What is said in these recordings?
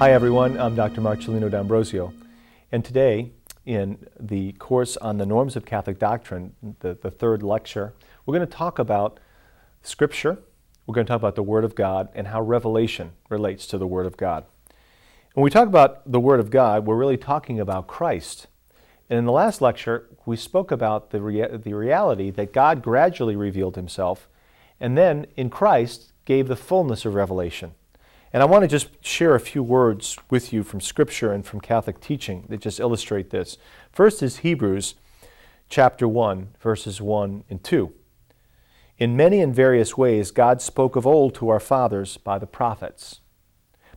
Hi everyone, I'm Dr. Marcellino D'Ambrosio, and today in the course on the norms of Catholic doctrine, the, the third lecture, we're going to talk about Scripture, we're going to talk about the Word of God, and how revelation relates to the Word of God. When we talk about the Word of God, we're really talking about Christ. And in the last lecture, we spoke about the, rea- the reality that God gradually revealed himself, and then in Christ gave the fullness of revelation. And I want to just share a few words with you from Scripture and from Catholic teaching that just illustrate this. First is Hebrews chapter 1, verses 1 and 2. In many and various ways, God spoke of old to our fathers by the prophets.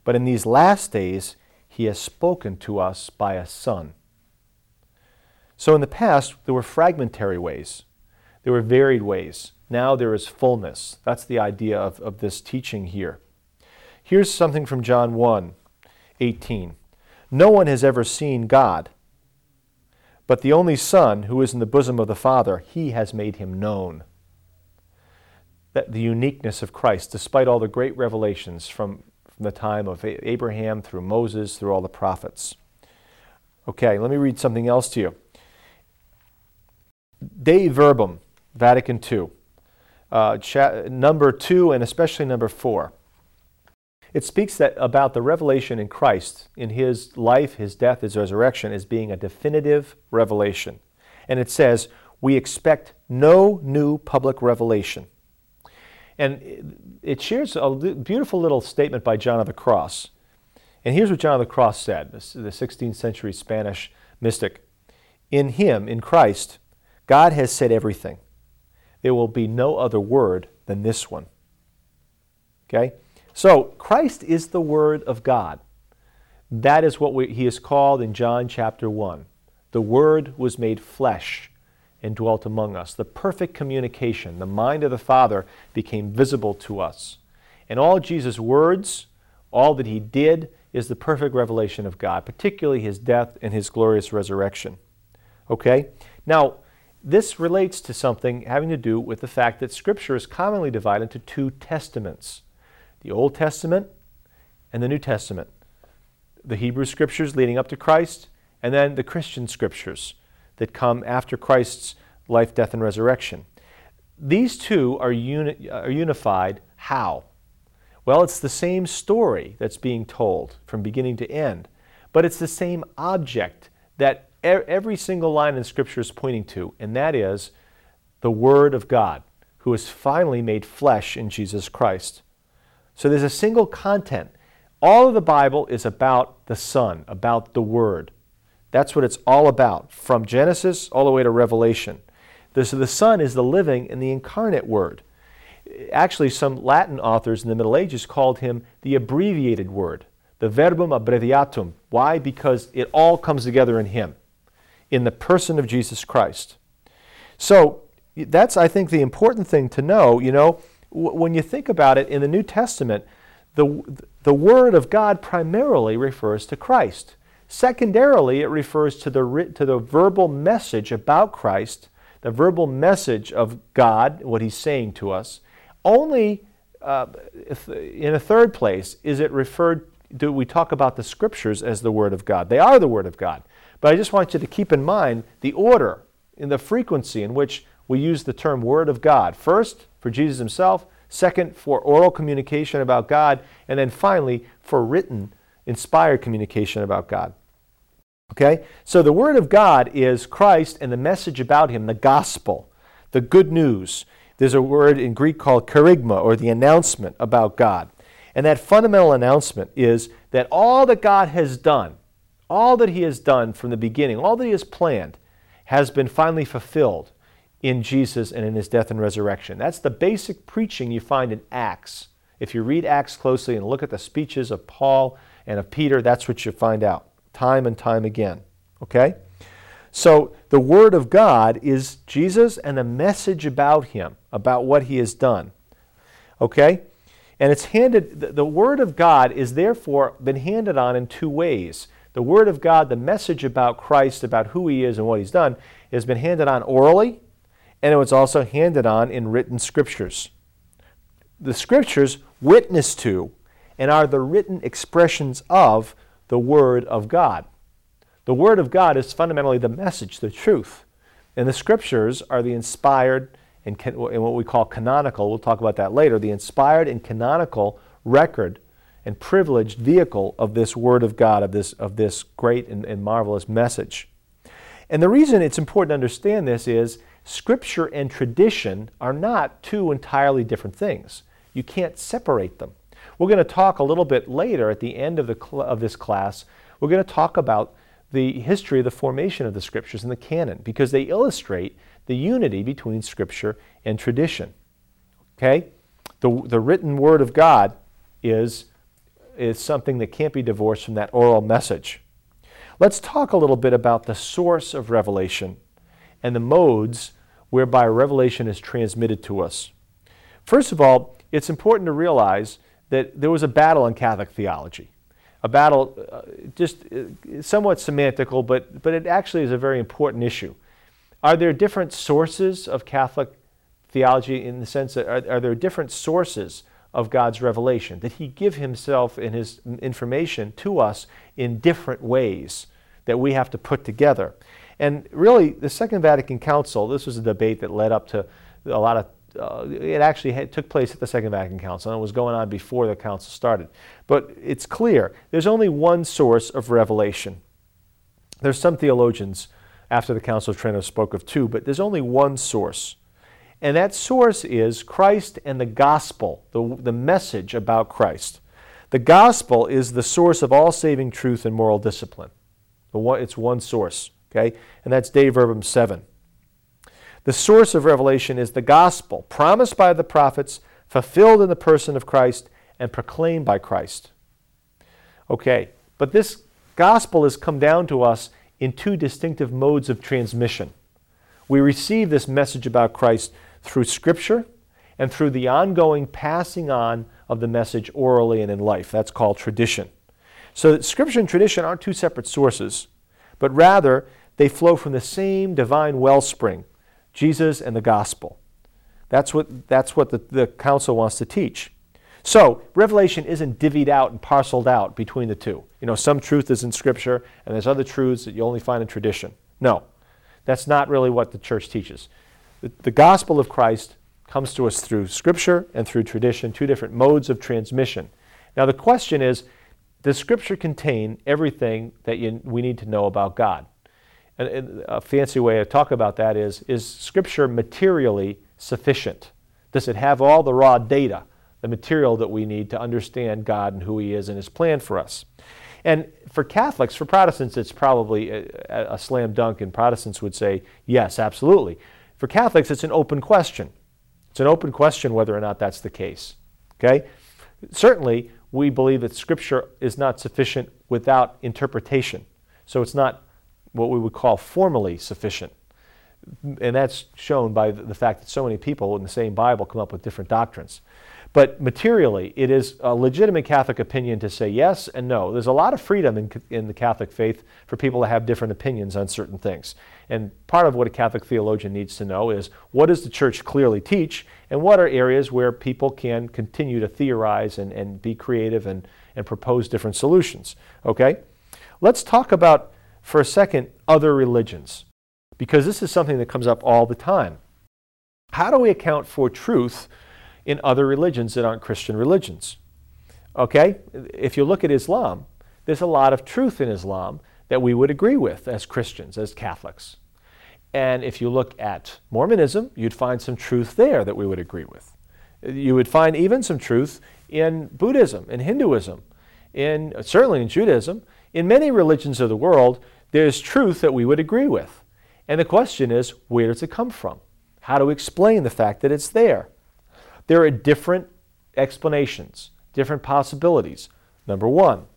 But in these last days, He has spoken to us by a Son. So in the past, there were fragmentary ways, there were varied ways. Now there is fullness. That's the idea of, of this teaching here. Here's something from John 1 18. No one has ever seen God, but the only Son, who is in the bosom of the Father, he has made him known. That the uniqueness of Christ, despite all the great revelations from, from the time of Abraham through Moses, through all the prophets. Okay, let me read something else to you. Dei Verbum, Vatican II, uh, cha- number two and especially number four. It speaks that about the revelation in Christ, in his life, his death, his resurrection, as being a definitive revelation. And it says, We expect no new public revelation. And it shares a beautiful little statement by John of the Cross. And here's what John of the Cross said, the 16th century Spanish mystic. In him, in Christ, God has said everything. There will be no other word than this one. Okay? So, Christ is the Word of God. That is what we, he is called in John chapter 1. The Word was made flesh and dwelt among us. The perfect communication, the mind of the Father, became visible to us. And all Jesus' words, all that he did, is the perfect revelation of God, particularly his death and his glorious resurrection. Okay? Now, this relates to something having to do with the fact that Scripture is commonly divided into two testaments the Old Testament and the New Testament, the Hebrew scriptures leading up to Christ, and then the Christian scriptures that come after Christ's life, death, and resurrection. These two are, uni- are unified how? Well, it's the same story that's being told from beginning to end, but it's the same object that every single line in Scripture is pointing to, and that is the Word of God, who is finally made flesh in Jesus Christ. So there's a single content. All of the Bible is about the Son, about the Word. That's what it's all about, from Genesis all the way to Revelation. So the Son is the living and the incarnate Word. Actually, some Latin authors in the Middle Ages called him the abbreviated Word, the verbum abbreviatum. Why? Because it all comes together in Him, in the person of Jesus Christ. So that's, I think, the important thing to know. You know, when you think about it in the New Testament, the, the Word of God primarily refers to Christ. Secondarily, it refers to the, to the verbal message about Christ, the verbal message of God, what He's saying to us. Only uh, in a third place is it referred, do we talk about the Scriptures as the Word of God? They are the Word of God. But I just want you to keep in mind the order in the frequency in which we use the term Word of God. First, for Jesus himself, second, for oral communication about God, and then finally, for written, inspired communication about God. Okay? So the Word of God is Christ and the message about Him, the gospel, the good news. There's a word in Greek called kerygma, or the announcement about God. And that fundamental announcement is that all that God has done, all that He has done from the beginning, all that He has planned, has been finally fulfilled in Jesus and in his death and resurrection. That's the basic preaching you find in Acts. If you read Acts closely and look at the speeches of Paul and of Peter, that's what you find out. time and time again. Okay? So the Word of God is Jesus and the message about Him, about what He has done. Okay? And it's handed, the Word of God is therefore been handed on in two ways. The Word of God, the message about Christ, about who He is and what He's done, has been handed on orally, and it was also handed on in written scriptures. The scriptures witness to and are the written expressions of the Word of God. The Word of God is fundamentally the message, the truth. And the scriptures are the inspired and, what we call canonical, we'll talk about that later, the inspired and canonical record and privileged vehicle of this Word of God, of this, of this great and, and marvelous message. And the reason it's important to understand this is Scripture and tradition are not two entirely different things. You can't separate them. We're going to talk a little bit later at the end of, the cl- of this class. We're going to talk about the history of the formation of the Scriptures and the canon because they illustrate the unity between Scripture and tradition. Okay? The, the written Word of God is, is something that can't be divorced from that oral message. Let's talk a little bit about the source of revelation and the modes whereby revelation is transmitted to us. First of all, it's important to realize that there was a battle in Catholic theology. A battle, uh, just uh, somewhat semantical, but, but it actually is a very important issue. Are there different sources of Catholic theology in the sense that are, are there different sources of God's revelation? Did He give Himself and His information to us in different ways that we have to put together? And really, the Second Vatican Council, this was a debate that led up to a lot of uh, it actually had, took place at the Second Vatican Council and it was going on before the council started. But it's clear there's only one source of revelation. There's some theologians after the Council of Trento spoke of two, but there's only one source. And that source is Christ and the gospel, the, the message about Christ. The gospel is the source of all saving truth and moral discipline. It's one source, okay? And that's Dei Verbum 7. The source of revelation is the gospel, promised by the prophets, fulfilled in the person of Christ, and proclaimed by Christ. Okay, but this gospel has come down to us in two distinctive modes of transmission. We receive this message about Christ through Scripture and through the ongoing passing on of the message orally and in life. That's called tradition. So, Scripture and tradition aren't two separate sources, but rather they flow from the same divine wellspring, Jesus and the gospel. That's what, that's what the, the council wants to teach. So, Revelation isn't divvied out and parceled out between the two. You know, some truth is in Scripture, and there's other truths that you only find in tradition. No, that's not really what the church teaches. The, the gospel of Christ comes to us through Scripture and through tradition, two different modes of transmission. Now, the question is does Scripture contain everything that you, we need to know about God? And a fancy way to talk about that is is Scripture materially sufficient? Does it have all the raw data? the material that we need to understand God and who He is and His plan for us. And for Catholics, for Protestants, it's probably a, a, slam dunk, and Protestants would say, yes, absolutely. For Catholics, it's an open question. It's an open question whether or not that's the case. Okay? Certainly, we believe that Scripture is not sufficient without interpretation. So it's not what we would call formally sufficient. And that's shown by the fact that so many people in the same Bible come up with different doctrines. But materially, it is a legitimate Catholic opinion to say yes and no. There's a lot of freedom in, in the Catholic faith for people to have different opinions on certain things. And part of what a Catholic theologian needs to know is what does the church clearly teach, and what are areas where people can continue to theorize and, and be creative and, and propose different solutions. Okay? Let's talk about, for a second, other religions, because this is something that comes up all the time. How do we account for truth? in other religions that aren't Christian religions. Okay? If you look at Islam, there's a lot of truth in Islam that we would agree with as Christians, as Catholics. And if you look at Mormonism, you'd find some truth there that we would agree with. You would find even some truth in Buddhism, in Hinduism, in certainly in Judaism. In many religions of the world, there's truth that we would agree with. And the question is, where does it come from? How do we explain the fact that it's there? There are different explanations, different possibilities. Number one,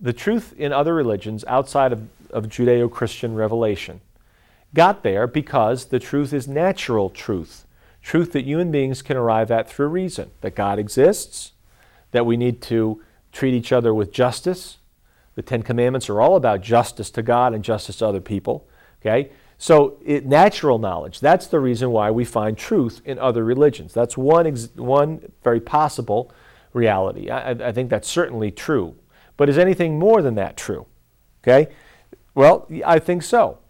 the truth in other religions outside of, of Judeo Christian revelation got there because the truth is natural truth, truth that human beings can arrive at through reason, that God exists, that we need to treat each other with justice. The Ten Commandments are all about justice to God and justice to other people. Okay? So, it, natural knowledge, that's the reason why we find truth in other religions. That's one, ex- one very possible reality. I, I think that's certainly true. But is anything more than that true? Okay? Well, I think so.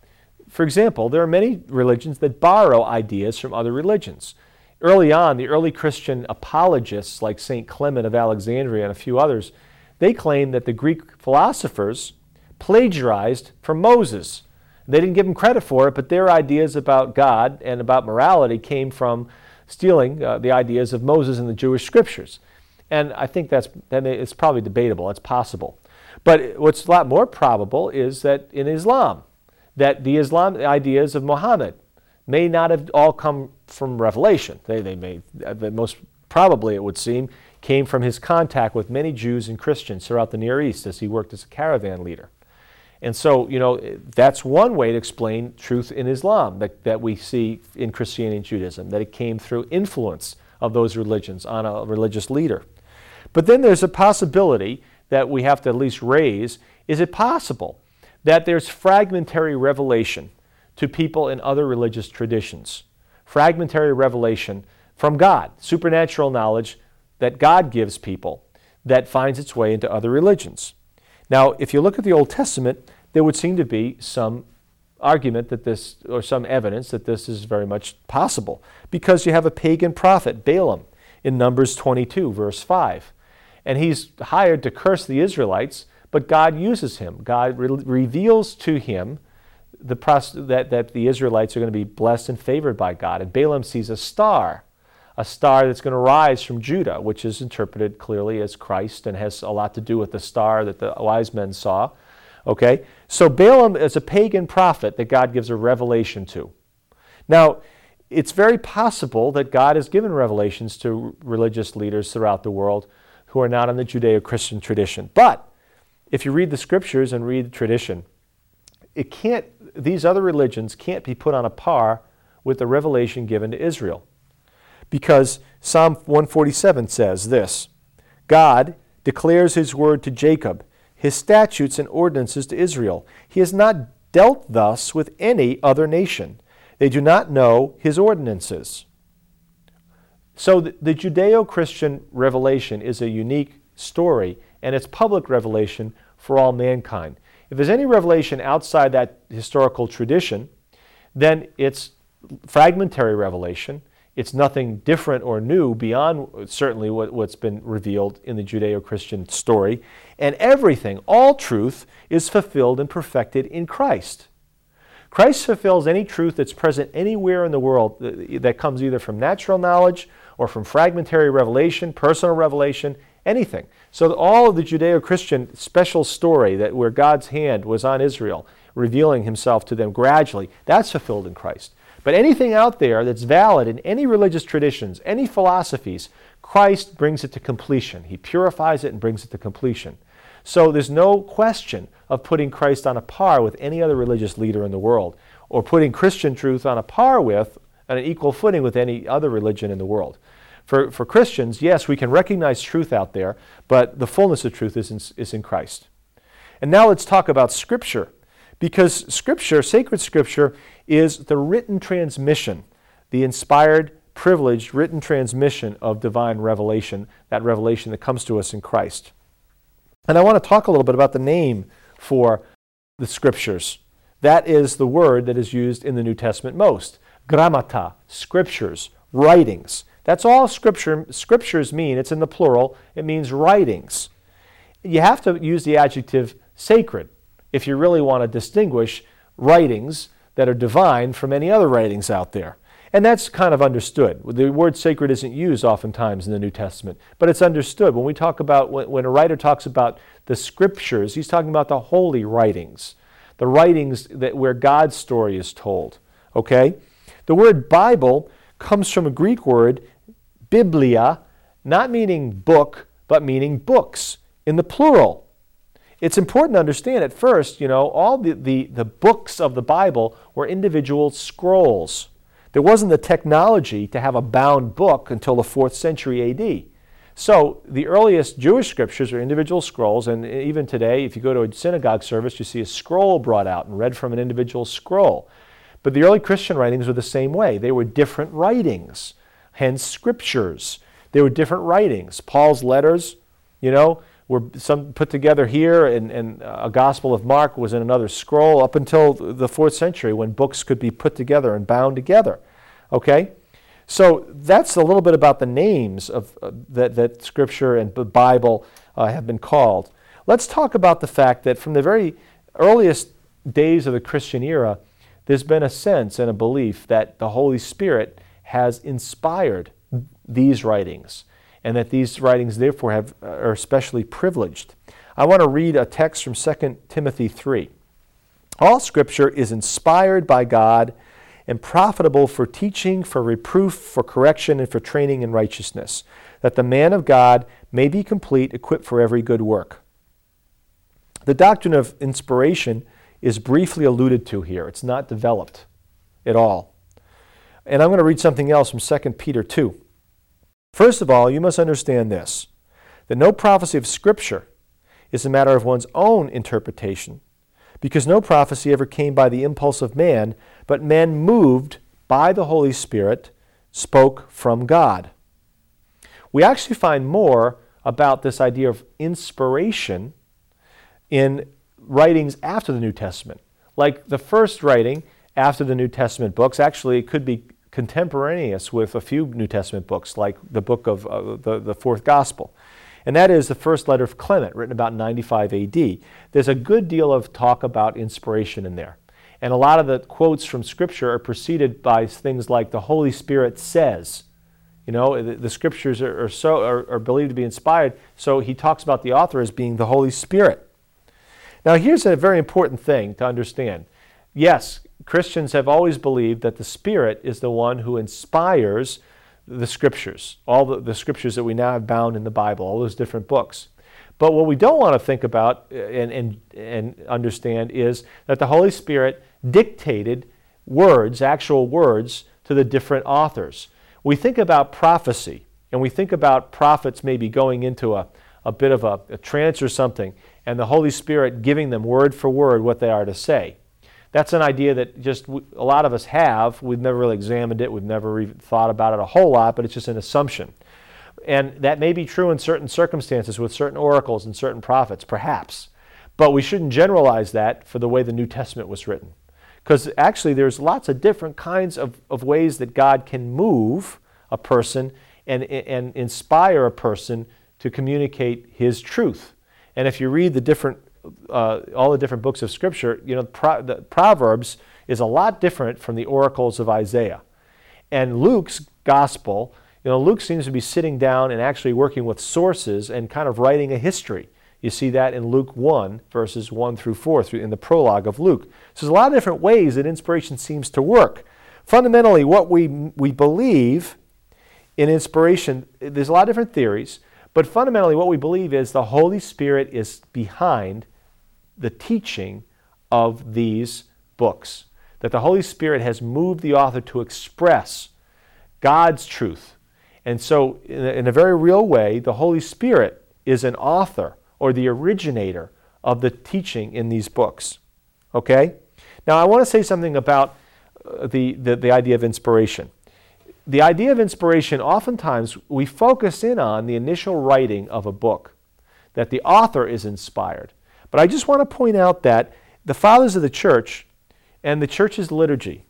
For example, there are many religions that borrow ideas from other religions. Early on, the early Christian apologists like St. Clement of Alexandria and a few others, they claim that the Greek philosophers plagiarized from Moses. They didn't give him credit for it, but their ideas about God and about morality came from stealing uh, the ideas of Moses and the Jewish scriptures. And I think that's that it's probably debatable. It's possible. But what's a lot more probable is that in Islam, that the Islam ideas of Muhammad may not have all come from revelation. They, they may, most probably it would seem, came from his contact with many Jews and Christians throughout the Near East as he worked as a caravan leader. And so, you know, that's one way to explain truth in Islam that, that we see in Christianity and Judaism, that it came through influence of those religions on a religious leader. But then there's a possibility that we have to at least raise is it possible that there's fragmentary revelation to people in other religious traditions? Fragmentary revelation from God, supernatural knowledge that God gives people that finds its way into other religions. Now, if you look at the Old Testament, there would seem to be some argument that this, or some evidence that this is very much possible, because you have a pagan prophet, Balaam, in Numbers 22, verse 5 and he's hired to curse the Israelites, but God uses him. God re- reveals to him the pros- that, that the Israelites are going to be blessed and favored by God. And Balaam sees a star, a star that's going to rise from Judah, which is interpreted clearly as Christ and has a lot to do with the star that the wise men saw. Okay? So Balaam is a pagan prophet that God gives a revelation to. Now, it's very possible that God has given revelations to religious leaders throughout the world who are not in the Judeo Christian tradition. But if you read the scriptures and read the tradition, it can't, these other religions can't be put on a par with the revelation given to Israel. Because Psalm 147 says this God declares his word to Jacob, his statutes and ordinances to Israel. He has not dealt thus with any other nation. They do not know his ordinances. So the, Judeo Christian revelation is a unique story, and it's public revelation for all mankind. If there's any revelation outside that historical tradition, then it's fragmentary revelation. It's nothing different or new beyond certainly what, what's been revealed in the Judeo Christian story. And everything, all truth, is fulfilled and perfected in Christ. Christ fulfills any truth that's present anywhere in the world that comes either from natural knowledge or from fragmentary revelation, personal revelation, anything. So all of the Judeo-Christian special story that where God's hand was on Israel, revealing himself to them gradually, that's fulfilled in Christ. But anything out there that's valid in any religious traditions, any philosophies, Christ brings it to completion. He purifies it and brings it to completion. So there's no question of putting Christ on a par with any other religious leader in the world, or putting Christian truth on a par with, on an equal footing with any other religion in the world. For, for Christians, yes, we can recognize truth out there, but the fullness of truth is in, is in Christ. And now let's talk about Scripture, because Scripture, sacred Scripture, is the written transmission, the inspired, privileged written transmission of divine revelation, that revelation that comes to us in Christ. And I want to talk a little bit about the name for the Scriptures. That is the word that is used in the New Testament most. Grammata, scriptures, writings. That's all scripture, scriptures mean. It's in the plural. It means writings. You have to use the adjective sacred if you really want to distinguish writings that are divine from any other writings out there. And that's kind of understood. The word sacred isn't used oftentimes in the New Testament, but it's understood. When we talk about, when a writer talks about the scriptures, he's talking about the holy writings, the writings that where God's story is told. Okay? The word Bible comes from a Greek word biblia, not meaning book, but meaning books in the plural. It's important to understand at first, you know, all the, the, the books of the Bible were individual scrolls. There wasn't the technology to have a bound book until the fourth century AD. So the earliest Jewish scriptures are individual scrolls, and even today, if you go to a synagogue service, you see a scroll brought out and read from an individual scroll. But the early Christian writings were the same way. They were different writings, hence scriptures. They were different writings. Paul's letters, you know, were some put together here, and, and a Gospel of Mark was in another scroll up until the fourth century when books could be put together and bound together. Okay? So that's a little bit about the names of uh, that, that Scripture and the Bible uh, have been called. Let's talk about the fact that from the very earliest days of the Christian era, there's been a sense and a belief that the Holy Spirit has inspired these writings and that these writings therefore have, uh, are especially privileged. I want to read a text from 2 Timothy 3. All scripture is inspired by God and profitable for teaching, for reproof, for correction, and for training in righteousness, that the man of God may be complete, equipped for every good work. The doctrine of inspiration is briefly alluded to here. It's not developed at all. And I'm going to read something else from 2 Peter 2. First of all, you must understand this that no prophecy of Scripture is a matter of one's own interpretation, because no prophecy ever came by the impulse of man, but men moved by the Holy Spirit spoke from God. We actually find more about this idea of inspiration in writings after the New Testament. Like the first writing after the New Testament books, actually, it could be contemporaneous with a few New Testament books, like the book of uh, the, the fourth gospel. And that is the first letter of Clement, written about 95 AD. There's a good deal of talk about inspiration in there. And a lot of the quotes from Scripture are preceded by things like the Holy Spirit says. You know, the, the Scriptures are, are so, are, are believed to be inspired, so he talks about the author as being the Holy Spirit. Now, here's a very important thing to understand. Yes, Christians have always believed that the Spirit is the one who inspires the Scriptures, all the, the Scriptures that we now have bound in the Bible, all those different books. But what we don't want to think about uh, and, and, and understand is that the Holy Spirit dictated words, actual words, to the different authors. We think about prophecy, and we think about prophets maybe going into a, a bit of a, a trance or something, and the Holy Spirit giving them word for word what they are to say. That's an idea that just a lot of us have. We've never really examined it, we've never even thought about it a whole lot, but it's just an assumption. And that may be true in certain circumstances with certain oracles and certain prophets, perhaps. But we shouldn't generalize that for the way the New Testament was written. Because actually, there's lots of different kinds of, of ways that God can move a person and, and inspire a person to communicate His truth. And if you read the different uh, all the different books of Scripture, you know, Pro- the Proverbs is a lot different from the oracles of Isaiah. And Luke's gospel, you know, Luke seems to be sitting down and actually working with sources and kind of writing a history. You see that in Luke 1, verses 1 through 4, through, in the prologue of Luke. So there's a lot of different ways that inspiration seems to work. Fundamentally, what we, we believe in inspiration, there's a lot of different theories, but fundamentally, what we believe is the Holy Spirit is behind the teaching of these books. That the Holy Spirit has moved the author to express God's truth. And so, in a, in a very real way, the Holy Spirit is an author or the originator of the teaching in these books. Okay? Now, I want to say something about uh, the, the, the idea of inspiration the idea of inspiration, oftentimes we focus in on the initial writing of a book, that the author is inspired. But I just want to point out that the fathers of the church and the church's liturgy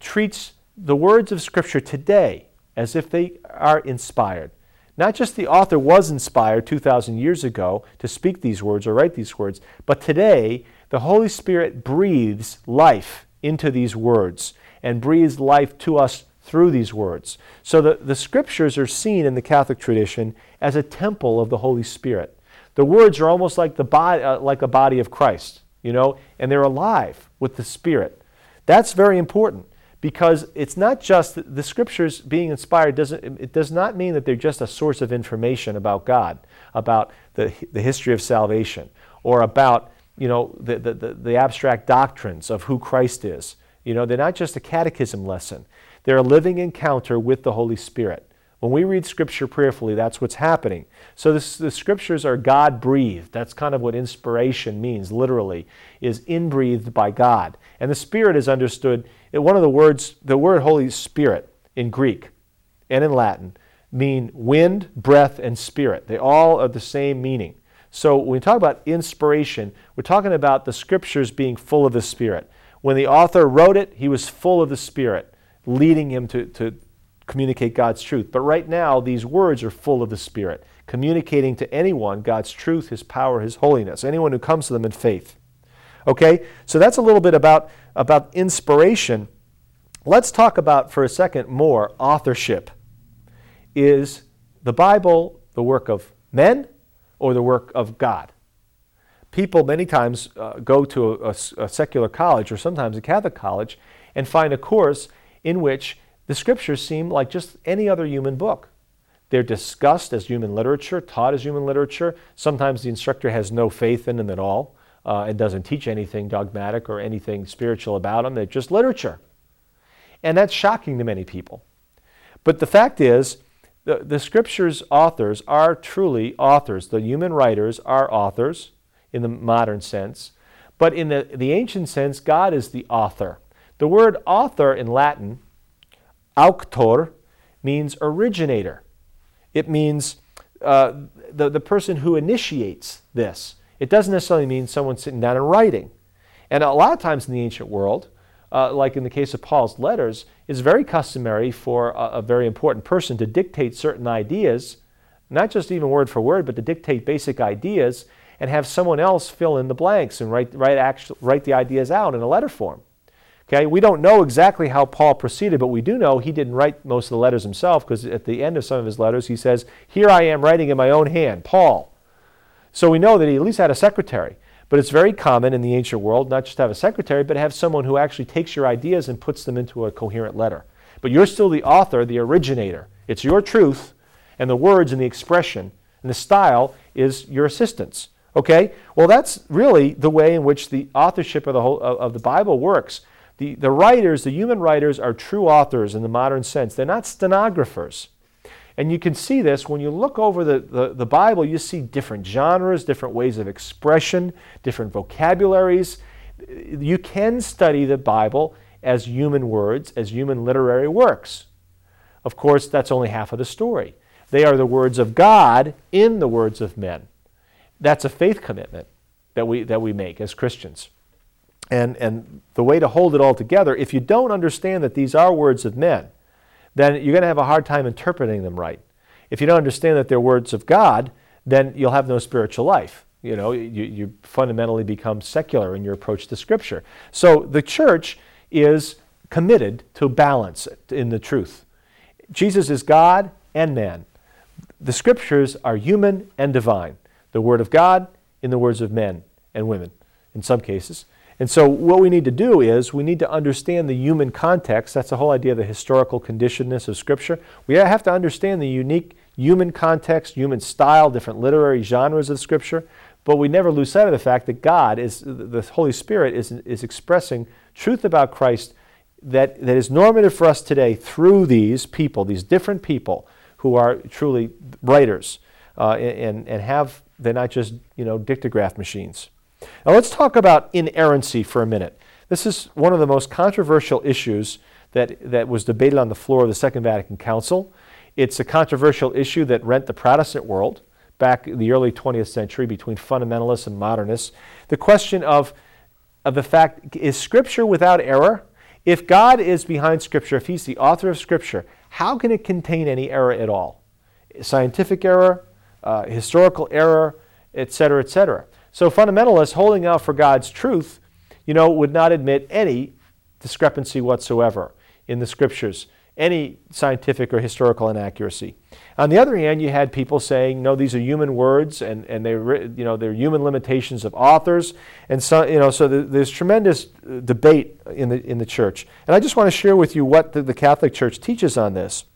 treats the words of Scripture today as if they are inspired. Not just the author was inspired 2,000 years ago to speak these words or write these words, but today the Holy Spirit breathes life into these words and breathes life to us through these words. So the, the scriptures are seen in the Catholic tradition as a temple of the Holy Spirit. The words are almost like, the body, uh, like a body of Christ, you know, and they're alive with the Spirit. That's very important because it's not just the scriptures being inspired doesn't it does not mean that they're just a source of information about God, about the, the history of salvation, or about you know, the, the, the, the abstract doctrines of who Christ is. You know, they're not just a catechism lesson. They're a living encounter with the Holy Spirit. When we read Scripture prayerfully, that's what's happening. So this, the Scriptures are God breathed. That's kind of what inspiration means, literally, is inbreathed by God. And the Spirit is understood. One of the words, the word Holy Spirit in Greek and in Latin, mean wind, breath, and spirit. They all are the same meaning. So when we talk about inspiration, we're talking about the Scriptures being full of the Spirit. When the author wrote it, he was full of the Spirit, leading him to, to communicate God's truth. But right now, these words are full of the Spirit, communicating to anyone God's truth, His power, His holiness, anyone who comes to them in faith. Okay, so that's a little bit about, about inspiration. Let's talk about for a second more authorship. Is the Bible the work of men or the work of God? People many times uh, go to a, a, a secular college or sometimes a Catholic college and find a course in which the scriptures seem like just any other human book. They're discussed as human literature, taught as human literature. Sometimes the instructor has no faith in them at all uh, and doesn't teach anything dogmatic or anything spiritual about them. They're just literature. And that's shocking to many people. But the fact is, the, the scriptures authors are truly authors. The human writers are authors in the modern sense. But in the, the ancient sense, God is the author. The word author in Latin Auctor means originator. It means uh, the, the person who initiates this. It doesn't necessarily mean someone sitting down and writing. And a lot of times in the ancient world, uh, like in the case of Paul's letters, it's very customary for a, a, very important person to dictate certain ideas, not just even word for word, but to dictate basic ideas and have someone else fill in the blanks and write, write, actual, write the ideas out in a letter form. Okay, we don't know exactly how Paul proceeded, but we do know he didn't write most of the letters himself because at the end of some of his letters he says, Here I am writing in my own hand, Paul. So we know that he at least had a secretary. But it's very common in the ancient world not just to have a secretary, but to have someone who actually takes your ideas and puts them into a coherent letter. But you're still the author, the originator. It's your truth, and the words and the expression and the style is your assistance. Okay? Well, that's really the way in which the authorship of the, whole, of the Bible works. The, the writers, the human writers, are true authors in the modern sense. They're not stenographers. And you can see this when you look over the, the, the, Bible, you see different genres, different ways of expression, different vocabularies. You can study the Bible as human words, as human literary works. Of course, that's only half of the story. They are the words of God in the words of men. That's a faith commitment that we, that we make as Christians. And, and the way to hold it all together, if you don't understand that these are words of men, then you're going to have a hard time interpreting them right. If you don't understand that they're words of God, then you'll have no spiritual life. You know, you, you fundamentally become secular in your approach to Scripture. So the church is committed to balance in the truth. Jesus is God and man. The Scriptures are human and divine. The Word of God in the words of men and women, in some cases. And so, what we need to do is we need to understand the human context. That's the whole idea of the historical conditionedness of Scripture. We have to understand the unique human context, human style, different literary genres of Scripture. But we never lose sight of the fact that God is, the Holy Spirit is, is expressing truth about Christ that, that is normative for us today through these people, these different people who are truly writers uh, and, and have, they're not just, you know, dictograph machines. Now let's talk about inerrancy for a minute. This is one of the most controversial issues that, that was debated on the floor of the Second Vatican Council. It's a controversial issue that rent the Protestant world back in the early 20th century between fundamentalists and modernists. The question of, of the fact is Scripture without error? If God is behind Scripture, if He's the author of Scripture, how can it contain any error at all? Scientific error, uh, historical error, etc., etc. So fundamentalists holding out for God's truth, you know, would not admit any discrepancy whatsoever in the scriptures, any scientific or historical inaccuracy. On the other hand, you had people saying, no, these are human words and, and they're, you know, they're human limitations of authors. And so, you know, so there's tremendous uh, debate in the, in the church. And I just want to share with you what the, the Catholic Church teaches on this.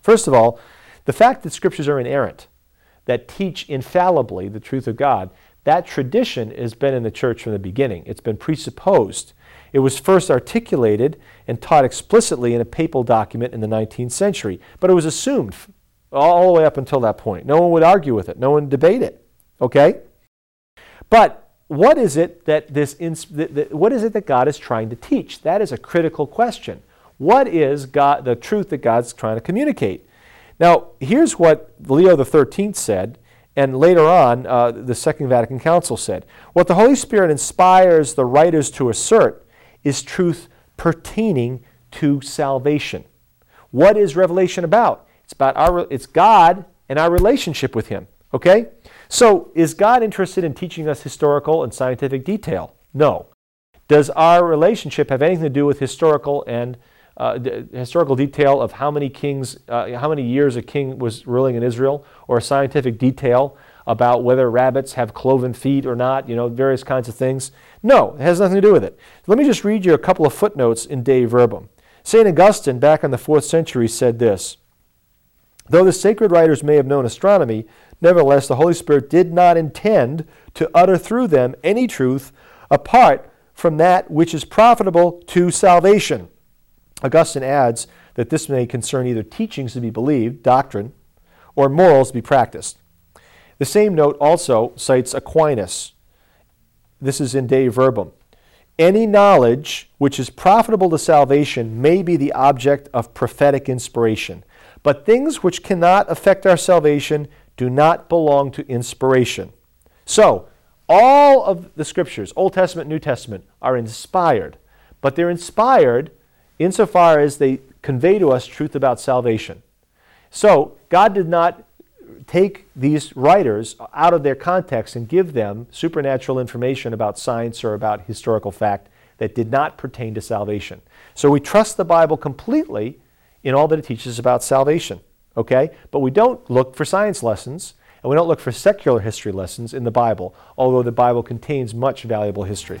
First of all, the fact that scriptures are inerrant, that teach infallibly the truth of God, that tradition has been in the church from the beginning. It's been presupposed. It was first articulated and taught explicitly in a papal document in the 19th century, but it was assumed all the way up until that point. No one would argue with it, no one would debate it. Okay? But what is it that this what is it that God is trying to teach? That is a critical question. What is God the truth that God's trying to communicate? Now, here's what Leo XIII said, and later on, uh, the Second Vatican Council said. What the Holy Spirit inspires the writers to assert is truth pertaining to salvation. What is Revelation about? It's about our it's God and our relationship with Him. Okay? So, is God interested in teaching us historical and scientific detail? No. Does our relationship have anything to do with historical and uh, historical detail of how many kings, uh, how many years a king was ruling in Israel, or scientific detail about whether rabbits have cloven feet or not, you know, various kinds of things? No, it has nothing to do with it. Let me just read you a couple of footnotes in Dei Verbum. St. Augustine, back in the fourth century, said this Though the sacred writers may have known astronomy, nevertheless the Holy Spirit did not intend to utter through them any truth apart from that which is profitable to salvation. Augustine adds that this may concern either teachings to be believed, doctrine, or morals to be practiced. The same note also cites Aquinas. This is in Dei Verbum. Any knowledge which is profitable to salvation may be the object of prophetic inspiration, but things which cannot affect our salvation do not belong to inspiration. So, all of the scriptures, Old Testament, New Testament, are inspired, but they're inspired insofar as they convey to us truth about salvation. So, God did not take these writers out of their context and give them supernatural information about science or about historical fact that did not pertain to salvation. So we trust the Bible completely in all that it teaches about salvation, okay? But we don't look for science lessons and we don't look for secular history lessons in the Bible, although the Bible contains much valuable history.